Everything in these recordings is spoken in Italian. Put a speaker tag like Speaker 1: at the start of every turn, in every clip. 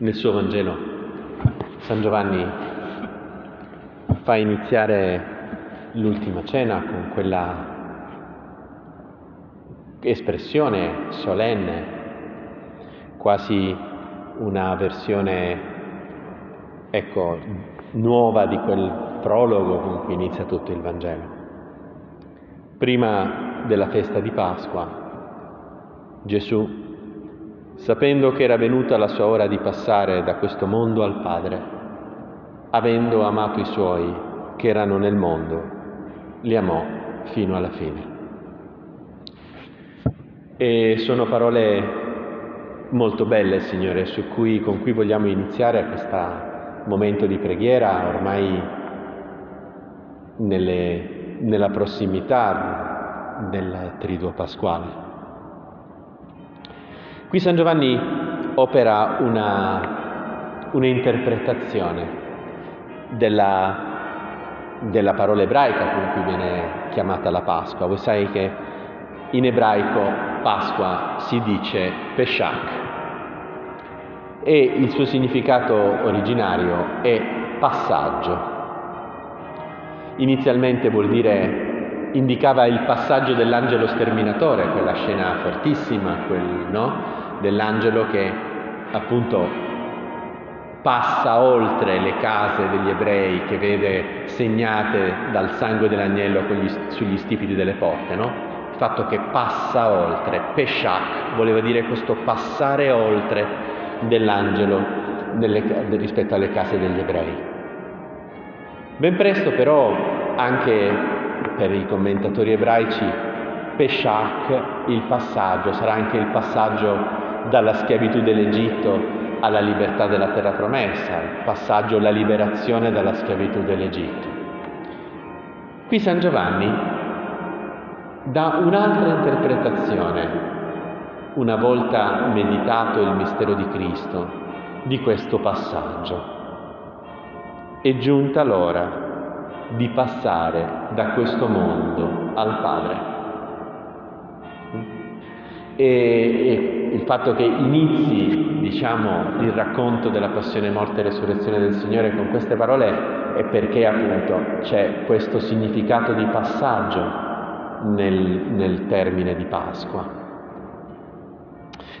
Speaker 1: nel suo Vangelo San Giovanni fa iniziare l'ultima cena con quella espressione solenne, quasi una versione, ecco, nuova di quel prologo con cui inizia tutto il Vangelo. Prima della festa di Pasqua, Gesù, sapendo che era venuta la sua ora di passare da questo mondo al Padre, avendo amato i suoi che erano nel mondo, li amò fino alla fine. E sono parole molto belle, Signore, cui, con cui vogliamo iniziare questo momento di preghiera ormai nelle, nella prossimità del triduo pasquale. Qui San Giovanni opera una, un'interpretazione della, della parola ebraica con cui viene chiamata la Pasqua. Voi sai che in ebraico Pasqua si dice Peshach e il suo significato originario è passaggio. Inizialmente vuol dire, indicava il passaggio dell'angelo sterminatore, quella scena fortissima, quel, no? Dell'angelo che appunto passa oltre le case degli ebrei che vede segnate dal sangue dell'agnello sugli stipiti delle porte, no? fatto che passa oltre, Peshach voleva dire questo passare oltre dell'angelo delle, rispetto alle case degli ebrei. Ben presto però anche per i commentatori ebraici Peshach, il passaggio, sarà anche il passaggio dalla schiavitù dell'Egitto alla libertà della terra promessa, il passaggio, la liberazione dalla schiavitù dell'Egitto. Qui San Giovanni da un'altra interpretazione, una volta meditato il mistero di Cristo, di questo passaggio. È giunta l'ora di passare da questo mondo al Padre. E, e, il fatto che inizi, diciamo, il racconto della passione, morte e resurrezione del Signore con queste parole è perché appunto c'è questo significato di passaggio nel, nel termine di Pasqua.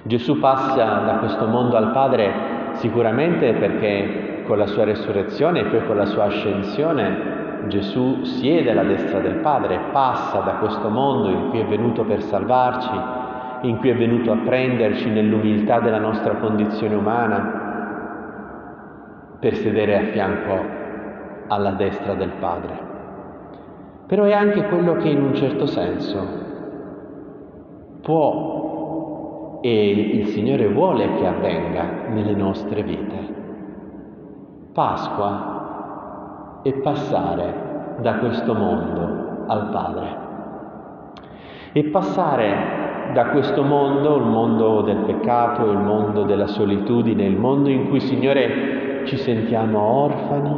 Speaker 1: Gesù passa da questo mondo al Padre sicuramente perché con la sua resurrezione e poi con la sua ascensione Gesù siede alla destra del Padre, passa da questo mondo in cui è venuto per salvarci, in cui è venuto a prenderci nell'umiltà della nostra condizione umana, per sedere a fianco alla destra del Padre però è anche quello che in un certo senso può e il Signore vuole che avvenga nelle nostre vite. Pasqua è passare da questo mondo al Padre. E passare da questo mondo, il mondo del peccato, il mondo della solitudine, il mondo in cui, Signore, ci sentiamo orfani,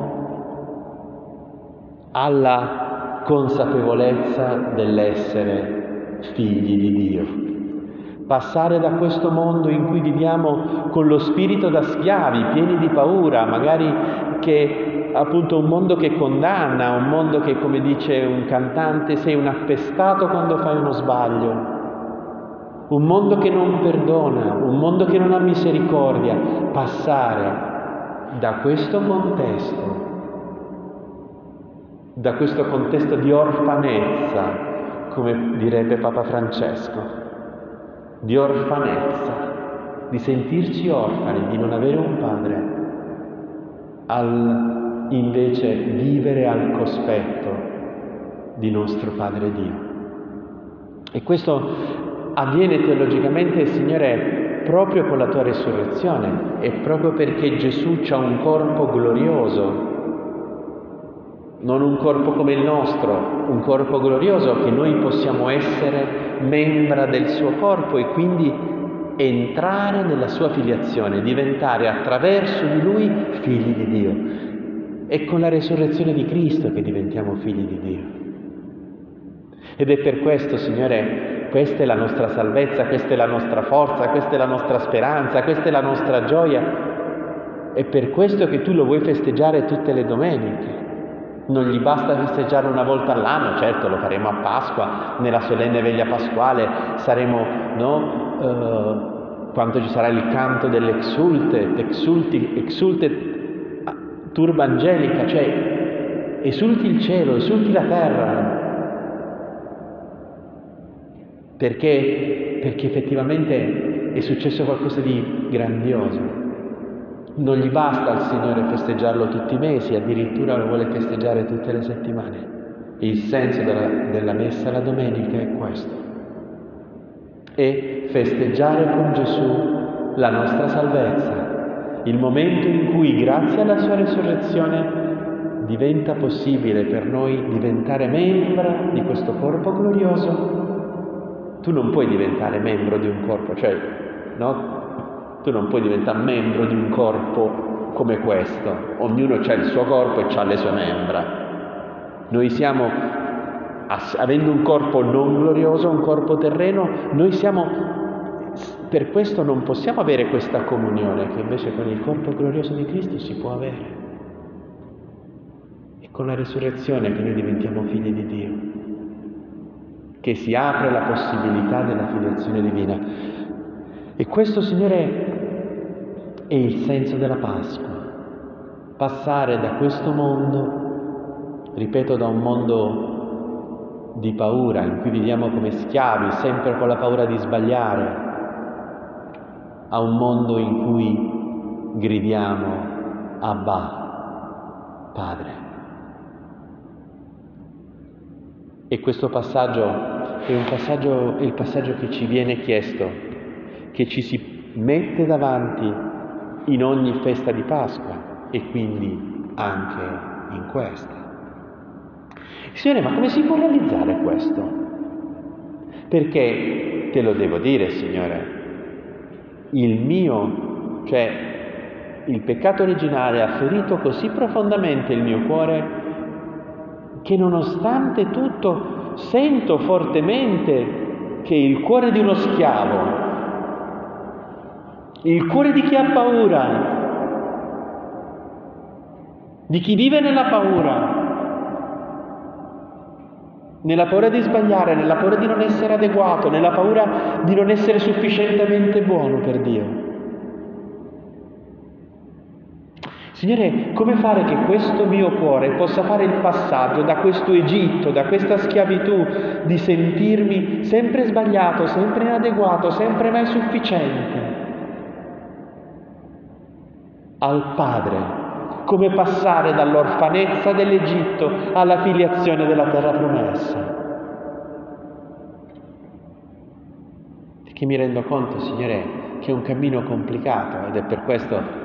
Speaker 1: alla consapevolezza dell'essere figli di Dio. Passare da questo mondo in cui viviamo con lo spirito da schiavi, pieni di paura, magari che appunto un mondo che condanna, un mondo che come dice un cantante sei un appestato quando fai uno sbaglio, un mondo che non perdona, un mondo che non ha misericordia, passare da questo contesto da questo contesto di orfanezza, come direbbe Papa Francesco, di orfanezza, di sentirci orfani, di non avere un padre, al invece vivere al cospetto di nostro Padre Dio. E questo avviene teologicamente, Signore, proprio con la tua risurrezione e proprio perché Gesù ha un corpo glorioso non un corpo come il nostro, un corpo glorioso che noi possiamo essere membra del suo corpo e quindi entrare nella sua filiazione, diventare attraverso di lui figli di Dio. È con la resurrezione di Cristo che diventiamo figli di Dio. Ed è per questo, Signore, questa è la nostra salvezza, questa è la nostra forza, questa è la nostra speranza, questa è la nostra gioia, è per questo che tu lo vuoi festeggiare tutte le domeniche. Non gli basta festeggiarlo una volta all'anno, certo lo faremo a Pasqua, nella solenne veglia pasquale, saremo, no? Uh, quando ci sarà il canto dell'exulte, exulti, exulte turba angelica, cioè esulti il cielo, esulti la terra. Perché? Perché effettivamente è successo qualcosa di grandioso. Non gli basta al Signore festeggiarlo tutti i mesi, addirittura lo vuole festeggiare tutte le settimane. Il senso della, della messa la domenica è questo. E festeggiare con Gesù la nostra salvezza, il momento in cui grazie alla sua risurrezione diventa possibile per noi diventare membra di questo corpo glorioso. Tu non puoi diventare membro di un corpo, cioè, no? Tu non puoi diventare membro di un corpo come questo. Ognuno ha il suo corpo e ha le sue membra. Noi siamo, avendo un corpo non glorioso, un corpo terreno, noi siamo, per questo non possiamo avere questa comunione che invece con il corpo glorioso di Cristo si può avere. È con la risurrezione che noi diventiamo figli di Dio, che si apre la possibilità della filiazione divina. E questo, Signore, è il senso della Pasqua. Passare da questo mondo, ripeto, da un mondo di paura in cui viviamo come schiavi, sempre con la paura di sbagliare, a un mondo in cui gridiamo Abba, Padre. E questo passaggio è, un passaggio il passaggio che ci viene chiesto, che ci si mette davanti in ogni festa di Pasqua e quindi anche in questa. Signore, ma come si può realizzare questo? Perché te lo devo dire, Signore, il mio, cioè il peccato originale ha ferito così profondamente il mio cuore che nonostante tutto sento fortemente che il cuore di uno schiavo il cuore di chi ha paura, di chi vive nella paura, nella paura di sbagliare, nella paura di non essere adeguato, nella paura di non essere sufficientemente buono per Dio. Signore, come fare che questo mio cuore possa fare il passaggio da questo Egitto, da questa schiavitù, di sentirmi sempre sbagliato, sempre inadeguato, sempre mai sufficiente, al Padre, come passare dall'orfanezza dell'Egitto alla filiazione della terra promessa. Perché mi rendo conto, Signore, che è un cammino complicato ed è per questo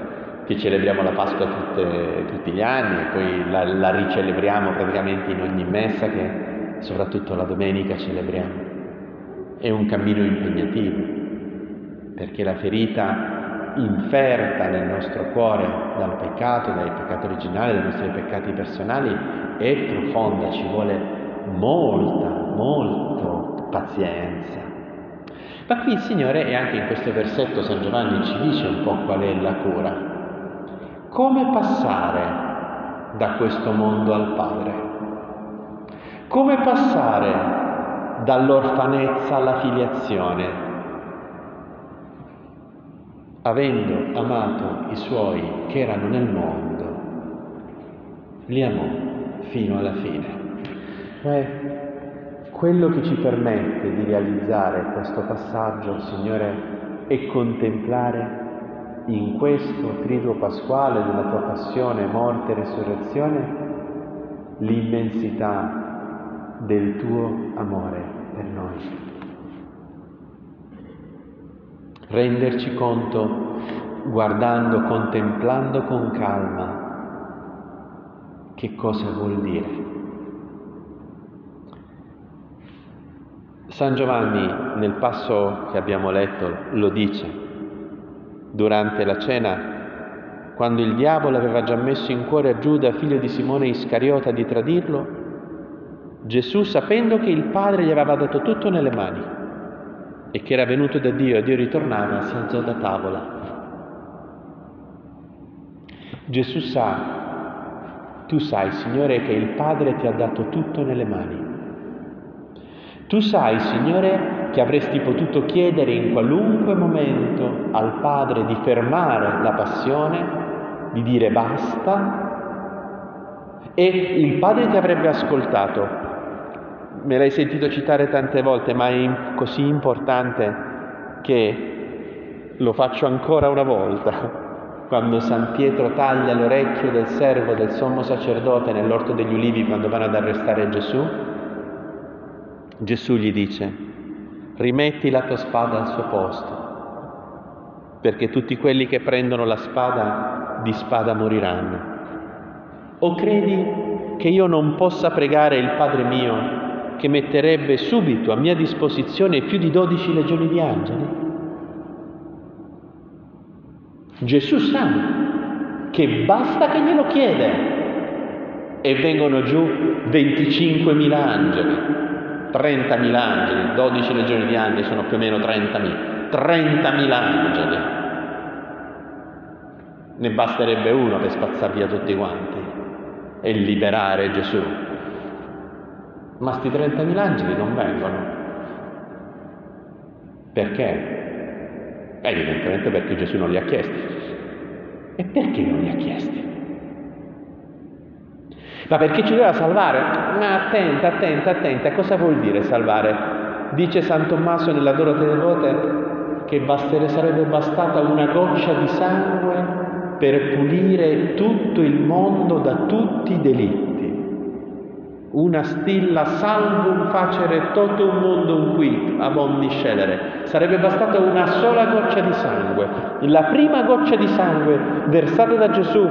Speaker 1: che celebriamo la Pasqua tutte, tutti gli anni poi la, la ricelebriamo praticamente in ogni messa che soprattutto la domenica celebriamo. È un cammino impegnativo perché la ferita inferta nel nostro cuore dal peccato, dai peccati originali, dai nostri peccati personali, è profonda, ci vuole molta, molta pazienza. Ma qui il Signore, e anche in questo versetto San Giovanni ci dice un po' qual è la cura. Come passare da questo mondo al Padre? Come passare dall'orfanezza alla filiazione, avendo amato i suoi che erano nel mondo, li amò fino alla fine. Cioè, quello che ci permette di realizzare questo passaggio, Signore, è contemplare in questo triduo pasquale della tua passione, morte e resurrezione l'immensità del tuo amore per noi renderci conto guardando, contemplando con calma che cosa vuol dire. San Giovanni nel passo che abbiamo letto lo dice durante la cena quando il diavolo aveva già messo in cuore a Giuda, figlio di Simone Iscariota, di tradirlo, Gesù, sapendo che il Padre gli aveva dato tutto nelle mani, e che era venuto da Dio e Dio ritornava, si alzò da tavola. Gesù sa tu sai, Signore, che il Padre ti ha dato tutto nelle mani. Tu sai, Signore, che avresti potuto chiedere in qualunque momento al Padre di fermare la passione, di dire basta, e il Padre ti avrebbe ascoltato. Me l'hai sentito citare tante volte, ma è così importante che lo faccio ancora una volta quando San Pietro taglia l'orecchio del servo del sommo sacerdote nell'orto degli ulivi quando vanno ad arrestare Gesù, Gesù gli dice, rimetti la tua spada al suo posto, perché tutti quelli che prendono la spada di spada moriranno. O credi che io non possa pregare il Padre mio che metterebbe subito a mia disposizione più di dodici legioni di angeli? Gesù sa che basta che glielo chiede e vengono giù 25.000 angeli, 30.000 angeli, 12 legioni di angeli sono più o meno 30.000, 30.000 angeli. Ne basterebbe uno per spazzare via tutti quanti e liberare Gesù. Ma sti 30.000 angeli non vengono. Perché? Evidentemente perché Gesù non li ha chiesti. E perché non li ha chiesti? Ma perché ci doveva salvare? Ma attenta, attenta, attenta, cosa vuol dire salvare? Dice San Tommaso nella Dorote Devote che bastere, sarebbe bastata una goccia di sangue per pulire tutto il mondo da tutti i delitti una stilla salvum facere totum mundum quid ab omni scelere. Sarebbe bastata una sola goccia di sangue, la prima goccia di sangue versata da Gesù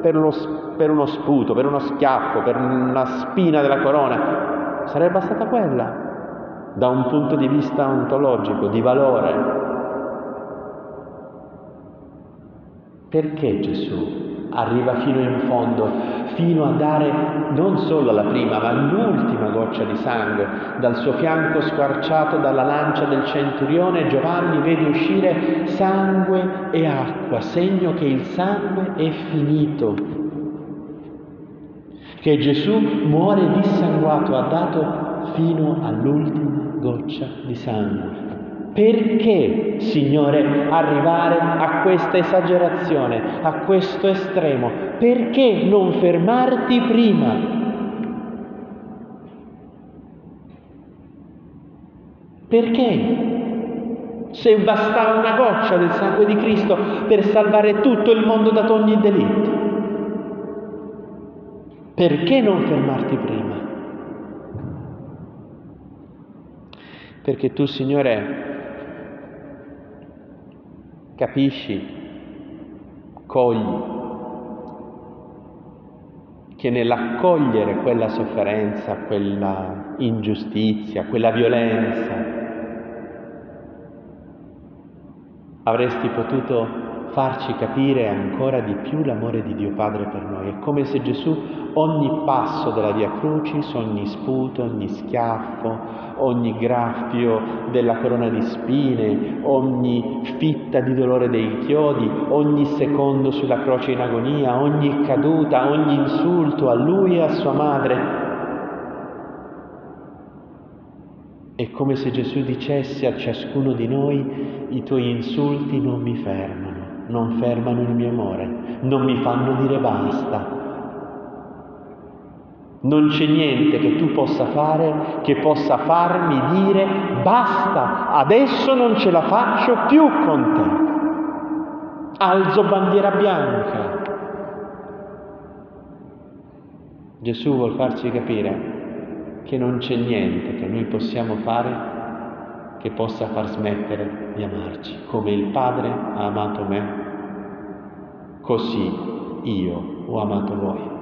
Speaker 1: per uno, per uno sputo, per uno schiaffo, per una spina della corona. Sarebbe bastata quella, da un punto di vista ontologico, di valore. Perché Gesù arriva fino in fondo, fino a dare non solo la prima, ma l'ultima goccia di sangue. Dal suo fianco squarciato dalla lancia del centurione, Giovanni vede uscire sangue e acqua, segno che il sangue è finito, che Gesù muore dissanguato, ha dato fino all'ultima goccia di sangue. Perché, Signore, arrivare a questa esagerazione, a questo estremo? Perché non fermarti prima? Perché? Se bastava una goccia del sangue di Cristo per salvare tutto il mondo da ogni delitto. Perché non fermarti prima? Perché tu, Signore, capisci, cogli che nell'accogliere quella sofferenza, quella ingiustizia, quella violenza, avresti potuto farci capire ancora di più l'amore di Dio Padre per noi. È come se Gesù ogni passo della via crucis, ogni sputo, ogni schiaffo, ogni graffio della corona di spine, ogni fitta di dolore dei chiodi, ogni secondo sulla croce in agonia, ogni caduta, ogni insulto a lui e a sua madre. È come se Gesù dicesse a ciascuno di noi, i tuoi insulti non mi fermano non fermano il mio amore, non mi fanno dire basta. Non c'è niente che tu possa fare che possa farmi dire basta, adesso non ce la faccio più con te. Alzo bandiera bianca. Gesù vuol farci capire che non c'è niente che noi possiamo fare che possa far smettere di amarci. Come il Padre ha amato me, così io ho amato voi.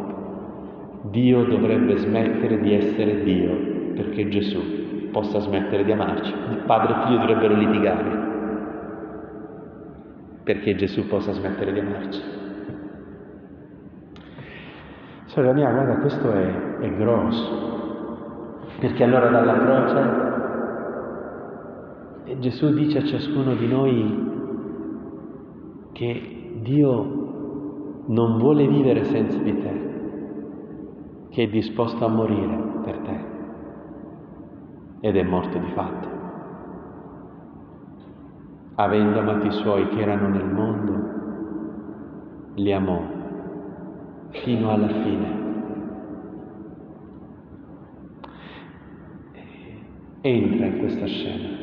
Speaker 1: Dio dovrebbe smettere di essere Dio perché Gesù possa smettere di amarci. Il padre e il figlio dovrebbero litigare perché Gesù possa smettere di amarci. Sorella mia, guarda, questo è, è grosso, perché allora dalla croce e Gesù dice a ciascuno di noi che Dio non vuole vivere senza di te, che è disposto a morire per te ed è morto di fatto. Avendo amati i suoi che erano nel mondo, li amò fino alla fine. Entra in questa scena,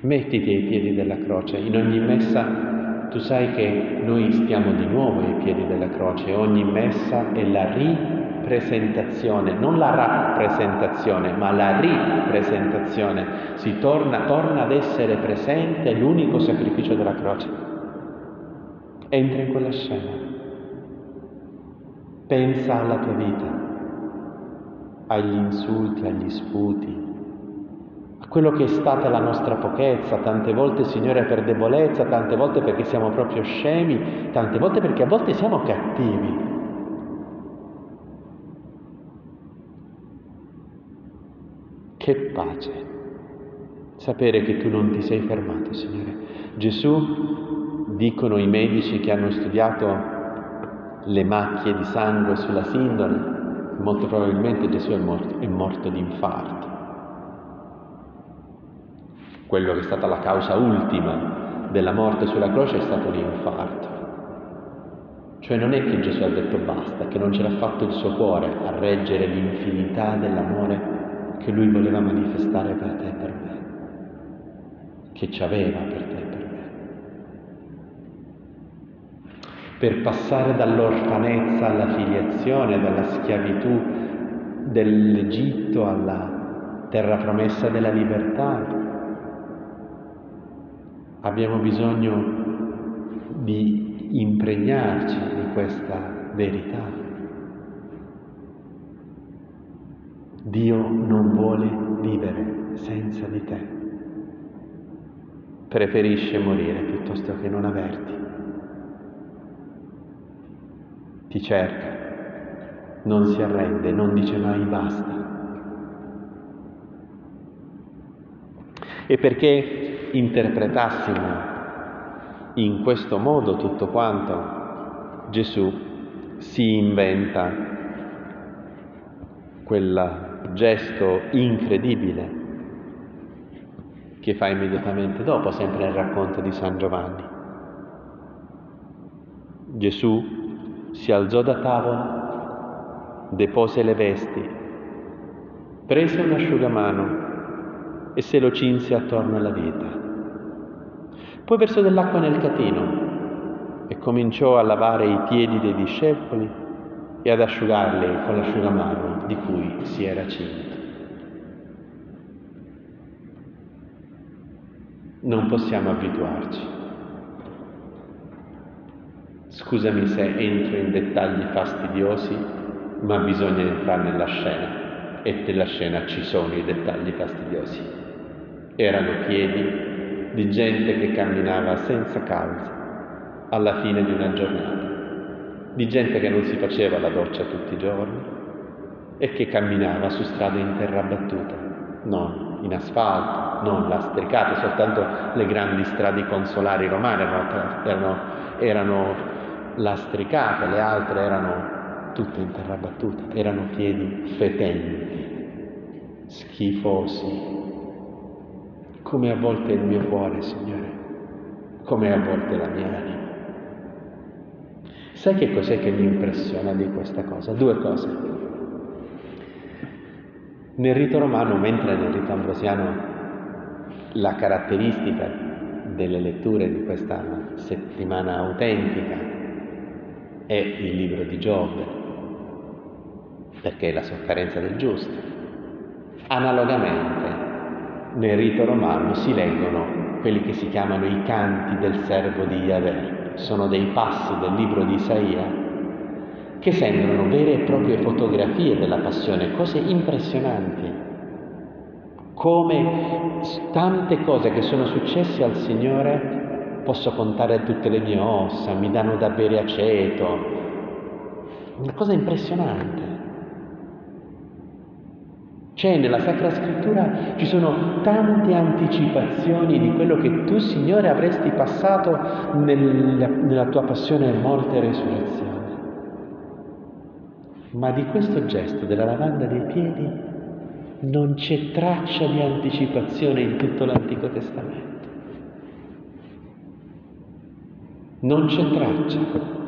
Speaker 1: mettiti ai piedi della croce, in ogni messa tu sai che noi stiamo di nuovo ai piedi della croce, ogni messa è la ripresentazione, non la rappresentazione, ma la ripresentazione, si torna, torna ad essere presente l'unico sacrificio della croce. Entra in quella scena, pensa alla tua vita, agli insulti, agli sputi, quello che è stata la nostra pochezza, tante volte Signore per debolezza, tante volte perché siamo proprio scemi, tante volte perché a volte siamo cattivi. Che pace sapere che tu non ti sei fermato, Signore. Gesù, dicono i medici che hanno studiato le macchie di sangue sulla sindone, molto probabilmente Gesù è morto, è morto di infarto. Quello che è stata la causa ultima della morte sulla croce è stato l'infarto. Cioè non è che Gesù ha detto basta, che non ce l'ha fatto il suo cuore a reggere l'infinità dell'amore che lui voleva manifestare per te e per me, che ci aveva per te e per me. Per passare dall'orfanezza alla filiazione, dalla schiavitù dell'Egitto alla terra promessa della libertà, abbiamo bisogno di impregnarci di questa verità. Dio non vuole vivere senza di te. Preferisce morire piuttosto che non averti. Ti cerca, non si arrende, non dice mai basta. E perché interpretassimo in questo modo tutto quanto, Gesù si inventa quel gesto incredibile che fa immediatamente dopo, sempre nel racconto di San Giovanni. Gesù si alzò da tavola, depose le vesti, prese un asciugamano e se lo cinse attorno alla vita. Poi versò dell'acqua nel catino e cominciò a lavare i piedi dei discepoli e ad asciugarli con l'asciugamano di cui si era cinto. Non possiamo abituarci. Scusami se entro in dettagli fastidiosi, ma bisogna entrare nella scena e nella scena ci sono i dettagli fastidiosi. Erano piedi di gente che camminava senza calze alla fine di una giornata, di gente che non si faceva la doccia tutti i giorni e che camminava su strade in terra battuta, non in asfalto, non lastricate, soltanto le grandi strade consolari romane erano, erano, erano lastricate, le altre erano tutte in terra battuta, erano piedi fetenti, schifosi, come a volte il mio cuore, Signore, come a volte la mia anima. Sai che cos'è che mi impressiona di questa cosa? Due cose. Nel rito romano, mentre nel rito ambrosiano la caratteristica delle letture di questa settimana autentica è il libro di Giobbe, perché è la sofferenza del giusto. Analogamente nel rito romano si leggono quelli che si chiamano i canti del servo di Yahweh, sono dei passi del libro di Isaia che sembrano vere e proprie fotografie della passione, cose impressionanti, come tante cose che sono successe al Signore posso contare tutte le mie ossa, mi danno da bere aceto, una cosa impressionante. C'è nella Sacra Scrittura, ci sono tante anticipazioni di quello che tu, Signore, avresti passato nella, nella tua passione, morte e resurrezione. Ma di questo gesto della lavanda dei piedi non c'è traccia di anticipazione in tutto l'Antico Testamento. Non c'è traccia.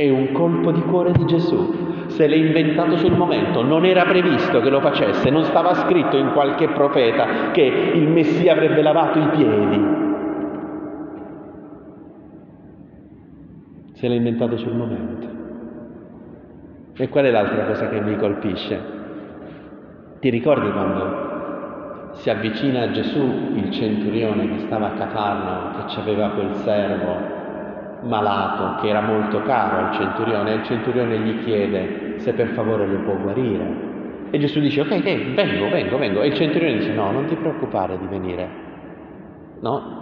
Speaker 1: È un colpo di cuore di Gesù. Se l'è inventato sul momento, non era previsto che lo facesse, non stava scritto in qualche profeta che il Messia avrebbe lavato i piedi. Se l'ha inventato sul momento. E qual è l'altra cosa che mi colpisce? Ti ricordi quando si avvicina a Gesù il centurione che stava a Cafarno, che aveva quel servo malato che era molto caro al centurione e il centurione gli chiede se per favore lo può guarire. E Gesù dice ok, ok, vengo, vengo, vengo. E il centurione dice no, non ti preoccupare di venire. No?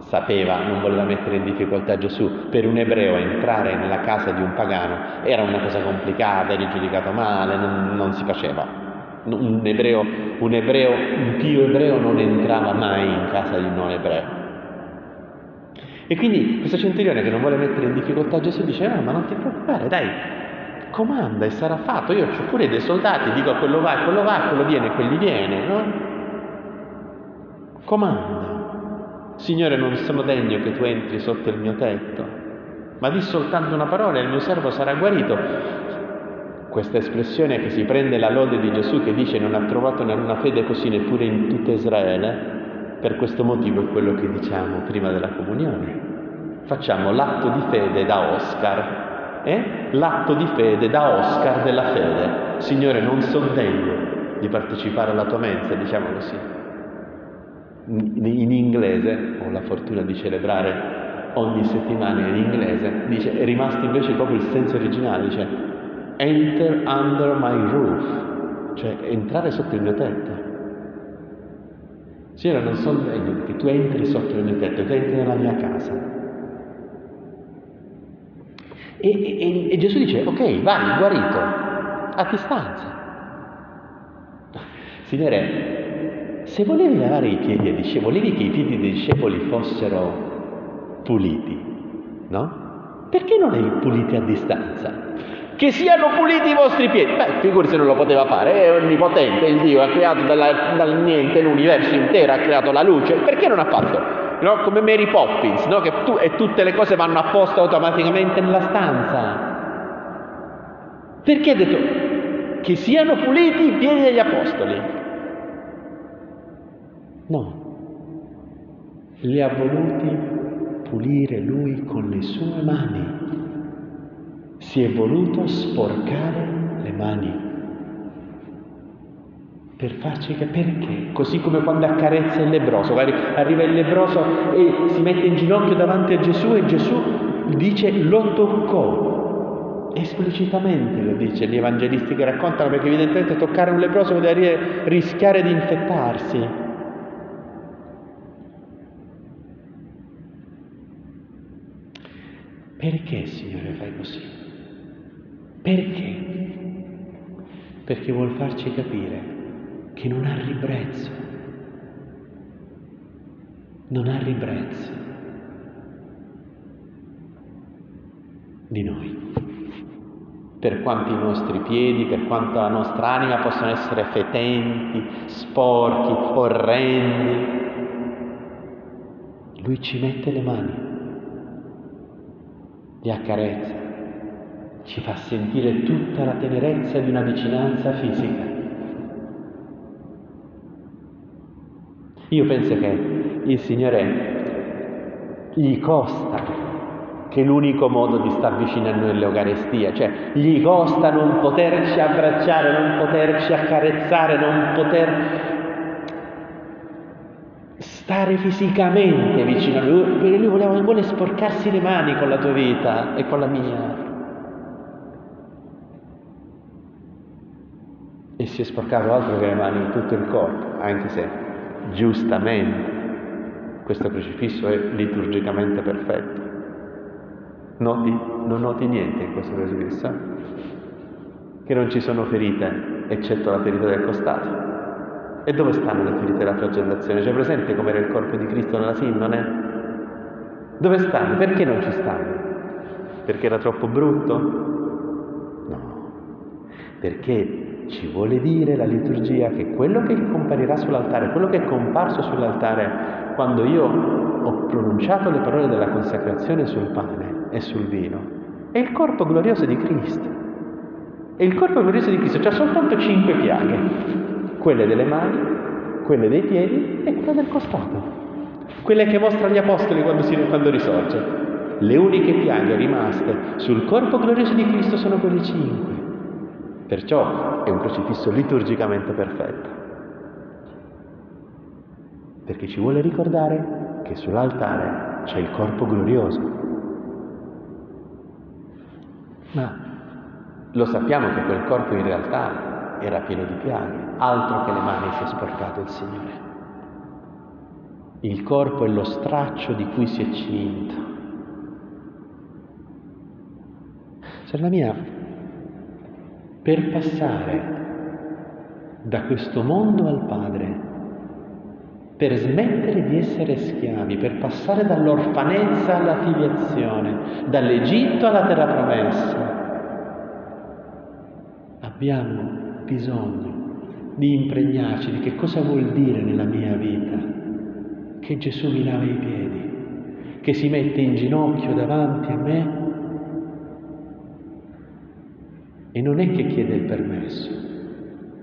Speaker 1: Sapeva, non voleva mettere in difficoltà Gesù. Per un ebreo entrare nella casa di un pagano era una cosa complicata, eri giudicato male, non, non si faceva. Un ebreo, un ebreo, un pio ebreo non entrava mai in casa di un non ebreo. E quindi questo centurione che non vuole mettere in difficoltà Gesù dice, no, ma non ti preoccupare, dai, comanda e sarà fatto. Io ho pure dei soldati, dico a quello va, quello va, quello viene, quelli viene, no? Comanda. Signore, non sono degno che tu entri sotto il mio tetto, ma di soltanto una parola e il mio servo sarà guarito. Questa espressione che si prende la lode di Gesù che dice non ha trovato una fede così neppure in tutta Israele, per questo motivo è quello che diciamo prima della comunione. Facciamo l'atto di fede da Oscar, eh? l'atto di fede da Oscar della fede. Signore, non sono degno di partecipare alla tua mensa, diciamo così. In inglese, ho la fortuna di celebrare ogni settimana in inglese, dice, è rimasto invece proprio il senso originale, dice, enter under my roof, cioè entrare sotto il mio tetto. Signore, non sono degno che tu entri sotto il mio tetto, che entri nella mia casa. E, e, e Gesù dice, ok, vai, guarito, a distanza. Signore, se volevi lavare i piedi ai discepoli, volevi che i piedi dei discepoli fossero puliti, no? Perché non li puliti a distanza? Che siano puliti i vostri piedi. Beh, figuri se non lo poteva fare, è onnipotente, il Dio ha creato dalla, dal niente l'universo intero, ha creato la luce, perché non ha fatto? No? Come Mary Poppins, no? che tu, e tutte le cose vanno a posto automaticamente nella stanza. Perché ha detto che siano puliti i piedi degli apostoli? No, li ha voluti pulire lui con le sue mani si è voluto sporcare le mani per farci capire perché, così come quando accarezza il lebroso, arriva il lebroso e si mette in ginocchio davanti a Gesù e Gesù dice lo toccò, esplicitamente lo dice gli evangelisti che raccontano perché evidentemente toccare un lebroso vuol dire rischiare di infettarsi. Perché Signore fai così? Perché? Perché vuol farci capire che non ha ribrezzo, non ha ribrezzo di noi. Per quanto i nostri piedi, per quanto la nostra anima possono essere fetenti, sporchi, orrendi, lui ci mette le mani, li accarezza, ci fa sentire tutta la tenerezza di una vicinanza fisica. Io penso che il Signore gli costa che l'unico modo di star vicino a noi è l'Eucarestia, cioè gli costa non poterci abbracciare, non poterci accarezzare, non poter stare fisicamente vicino a lui, perché lui voleva, vuole sporcarsi le mani con la tua vita e con la mia. E si è sporcato altro che le mani in tutto il corpo, anche se giustamente questo crocifisso è liturgicamente perfetto. Noti, non noti niente in questo crocifisso? che non ci sono ferite, eccetto la ferita del costato. E dove stanno le ferite della flagellazione? C'è presente com'era il corpo di Cristo nella sindone? Dove stanno? Perché non ci stanno? Perché era troppo brutto? No, perché ci vuole dire la liturgia che quello che comparirà sull'altare, quello che è comparso sull'altare quando io ho pronunciato le parole della consacrazione sul pane e sul vino, è il corpo glorioso di Cristo. E il corpo glorioso di Cristo ha soltanto cinque piaghe, quelle delle mani, quelle dei piedi e quella del costato. Quelle che mostra gli apostoli quando, si, quando risorge. Le uniche piaghe rimaste sul corpo glorioso di Cristo sono quelle cinque. Perciò è un crocifisso liturgicamente perfetto. Perché ci vuole ricordare che sull'altare c'è il corpo glorioso. Ma lo sappiamo che quel corpo in realtà era pieno di piaghe, altro che le mani si è sporcato il Signore. Il corpo è lo straccio di cui si è cinto. Sorella mia, per passare da questo mondo al Padre, per smettere di essere schiavi, per passare dall'orfanezza alla filiazione, dall'Egitto alla terra promessa, abbiamo bisogno di impregnarci di che cosa vuol dire nella mia vita che Gesù mi lava i piedi, che si mette in ginocchio davanti a me e non è che chiede il permesso,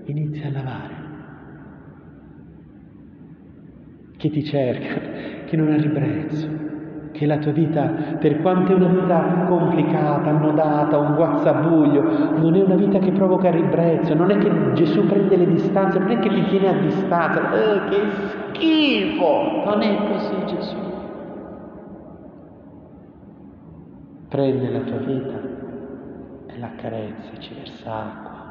Speaker 1: inizia a lavare, che ti cerca, che non ha ribrezzo, che la tua vita, per quanto è una vita complicata, annodata, un guazzabuglio, non è una vita che provoca ribrezzo, non è che Gesù prende le distanze, non è che ti tiene a distanza, eh, che schifo, non è così Gesù. Prende la tua vita la carezza, ci versa acqua,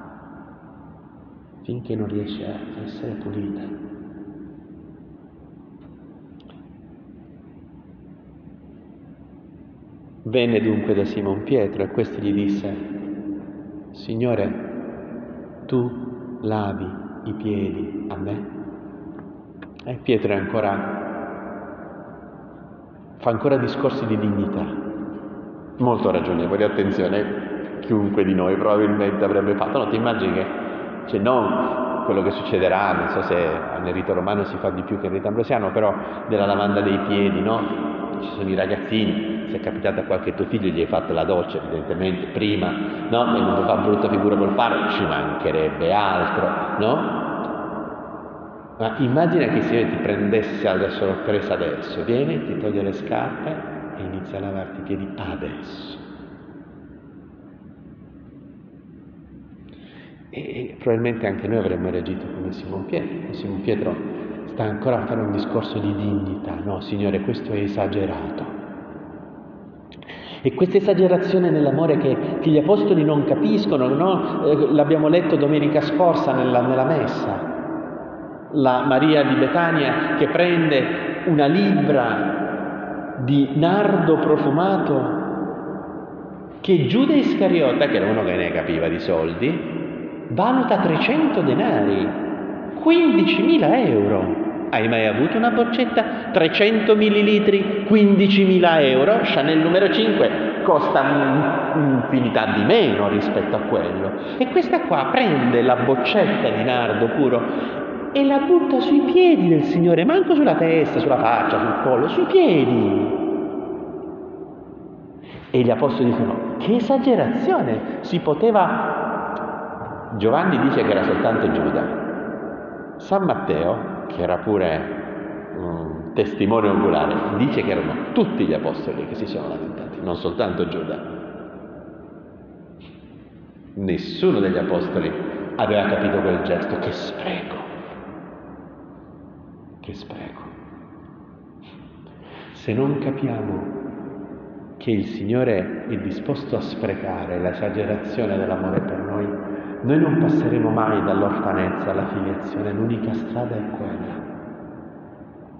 Speaker 1: finché non riesce a essere pulita. Venne dunque da Simon Pietro e questo gli disse, Signore, tu lavi i piedi a me? E Pietro ancora, fa ancora discorsi di dignità, molto ragionevoli, attenzione, chiunque di noi probabilmente avrebbe fatto, no, ti immagini che, cioè non quello che succederà, non so se nel rito romano si fa di più che nel rito ambrosiano, però della lavanda dei piedi, no? Ci sono i ragazzini, se è capitato a qualche tuo figlio gli hai fatto la doccia evidentemente prima, no? E non fa brutta figura col padre, ci mancherebbe altro, no? Ma immagina che se ti prendesse alla sorpresa adesso, viene, ti toglie le scarpe e inizia a lavarti i piedi adesso. E probabilmente anche noi avremmo reagito come Simon Pietro. Simon Pietro sta ancora a fare un discorso di dignità. No, Signore, questo è esagerato. E questa esagerazione nell'amore che, che gli apostoli non capiscono, no? eh, l'abbiamo letto domenica scorsa nella, nella messa, la Maria di Betania che prende una libra di nardo profumato che Giuda Iscariota, che era uno che ne capiva di soldi, valuta 300 denari, 15.000 euro. Hai mai avuto una boccetta? 300 millilitri, 15.000 euro, Chanel numero 5 costa un'infinità di meno rispetto a quello. E questa qua prende la boccetta di nardo puro e la butta sui piedi del Signore, manco sulla testa, sulla faccia, sul collo, sui piedi. E gli apostoli dicono, che esagerazione, si poteva... Giovanni dice che era soltanto Giuda. San Matteo che era pure un testimone oculare, dice che erano tutti gli apostoli che si sono lamentati, non soltanto Giuda. Nessuno degli apostoli aveva capito quel gesto, che spreco, che spreco. Se non capiamo che il Signore è disposto a sprecare l'esagerazione dell'amore per noi, noi non passeremo mai dall'orfanezza alla filiazione, l'unica strada è quella.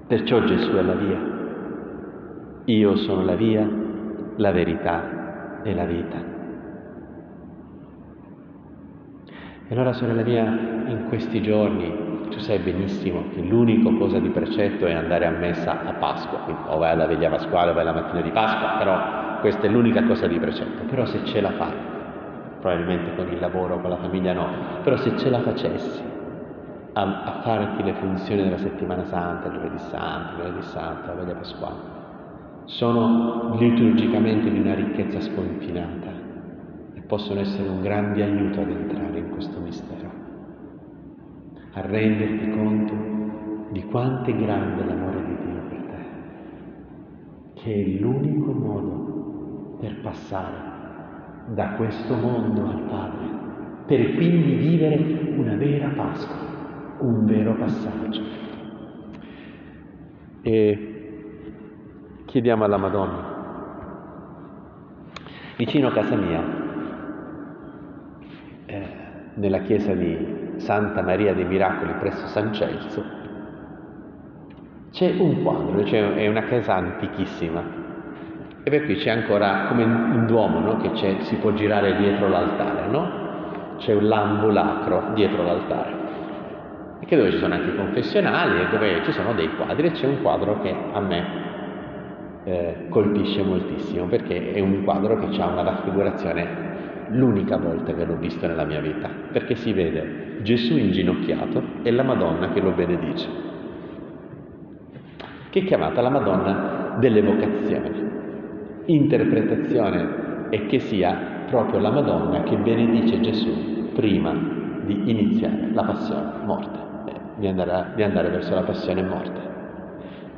Speaker 1: Perciò Gesù è la via. Io sono la via, la verità e la vita. E allora, sorella mia, in questi giorni tu sai benissimo che l'unica cosa di precetto è andare a messa a Pasqua, quindi o vai alla veglia pasquale o vai alla mattina di Pasqua, però questa è l'unica cosa di precetto. Però se ce la fai, probabilmente con il lavoro, con la famiglia no, però se ce la facessi a, a farti le funzioni della settimana santa, il giovedì santo, il venerdì santo, la veglia pasquale, sono liturgicamente di una ricchezza sconfinata e possono essere un grande aiuto ad entrare in questo mistero, a renderti conto di quanto è grande l'amore di Dio per te, che è l'unico modo per passare da questo mondo al Padre, per quindi vivere una vera Pasqua, un vero passaggio. E chiediamo alla Madonna. Vicino a casa mia, eh, nella chiesa di Santa Maria dei Miracoli presso San Celso, c'è un quadro, cioè è una casa antichissima. E per qui c'è ancora, come in Duomo, no? che si può girare dietro l'altare, no? C'è un l'ambulacro dietro l'altare. E che dove ci sono anche i confessionali e dove ci sono dei quadri e c'è un quadro che a me eh, colpisce moltissimo perché è un quadro che ha una raffigurazione l'unica volta che l'ho visto nella mia vita, perché si vede Gesù inginocchiato e la Madonna che lo benedice, che è chiamata la Madonna delle vocazioni. Interpretazione è che sia proprio la Madonna che benedice Gesù prima di iniziare la passione morte, eh, di, andare, di andare verso la passione morte.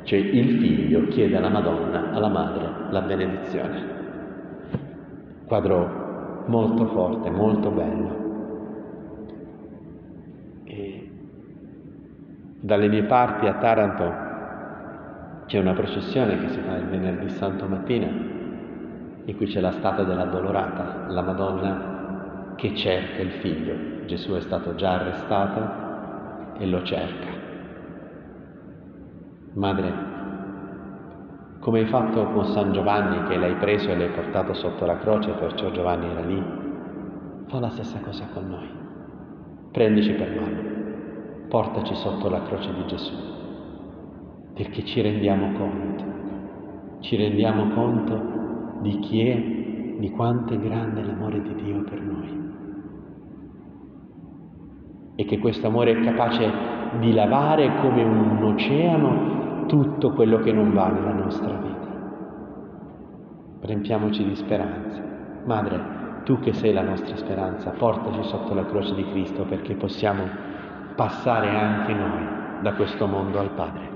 Speaker 1: Cioè il figlio chiede alla Madonna, alla madre, la benedizione. Quadro molto forte, molto bello. E dalle mie parti a Taranto c'è una processione che si fa il venerdì santo mattina, in cui c'è la statua della Dolorata, la Madonna che cerca il figlio. Gesù è stato già arrestato e lo cerca. Madre, come hai fatto con San Giovanni che l'hai preso e l'hai portato sotto la croce, perciò Giovanni era lì, fa la stessa cosa con noi. Prendici per mano, portaci sotto la croce di Gesù, perché ci rendiamo conto, ci rendiamo conto di chi è, di quanto è grande l'amore di Dio per noi. E che questo amore è capace di lavare come un oceano tutto quello che non va nella nostra vita. Riempiamoci di speranza. Madre, tu che sei la nostra speranza, portaci sotto la croce di Cristo perché possiamo passare anche noi da questo mondo al Padre.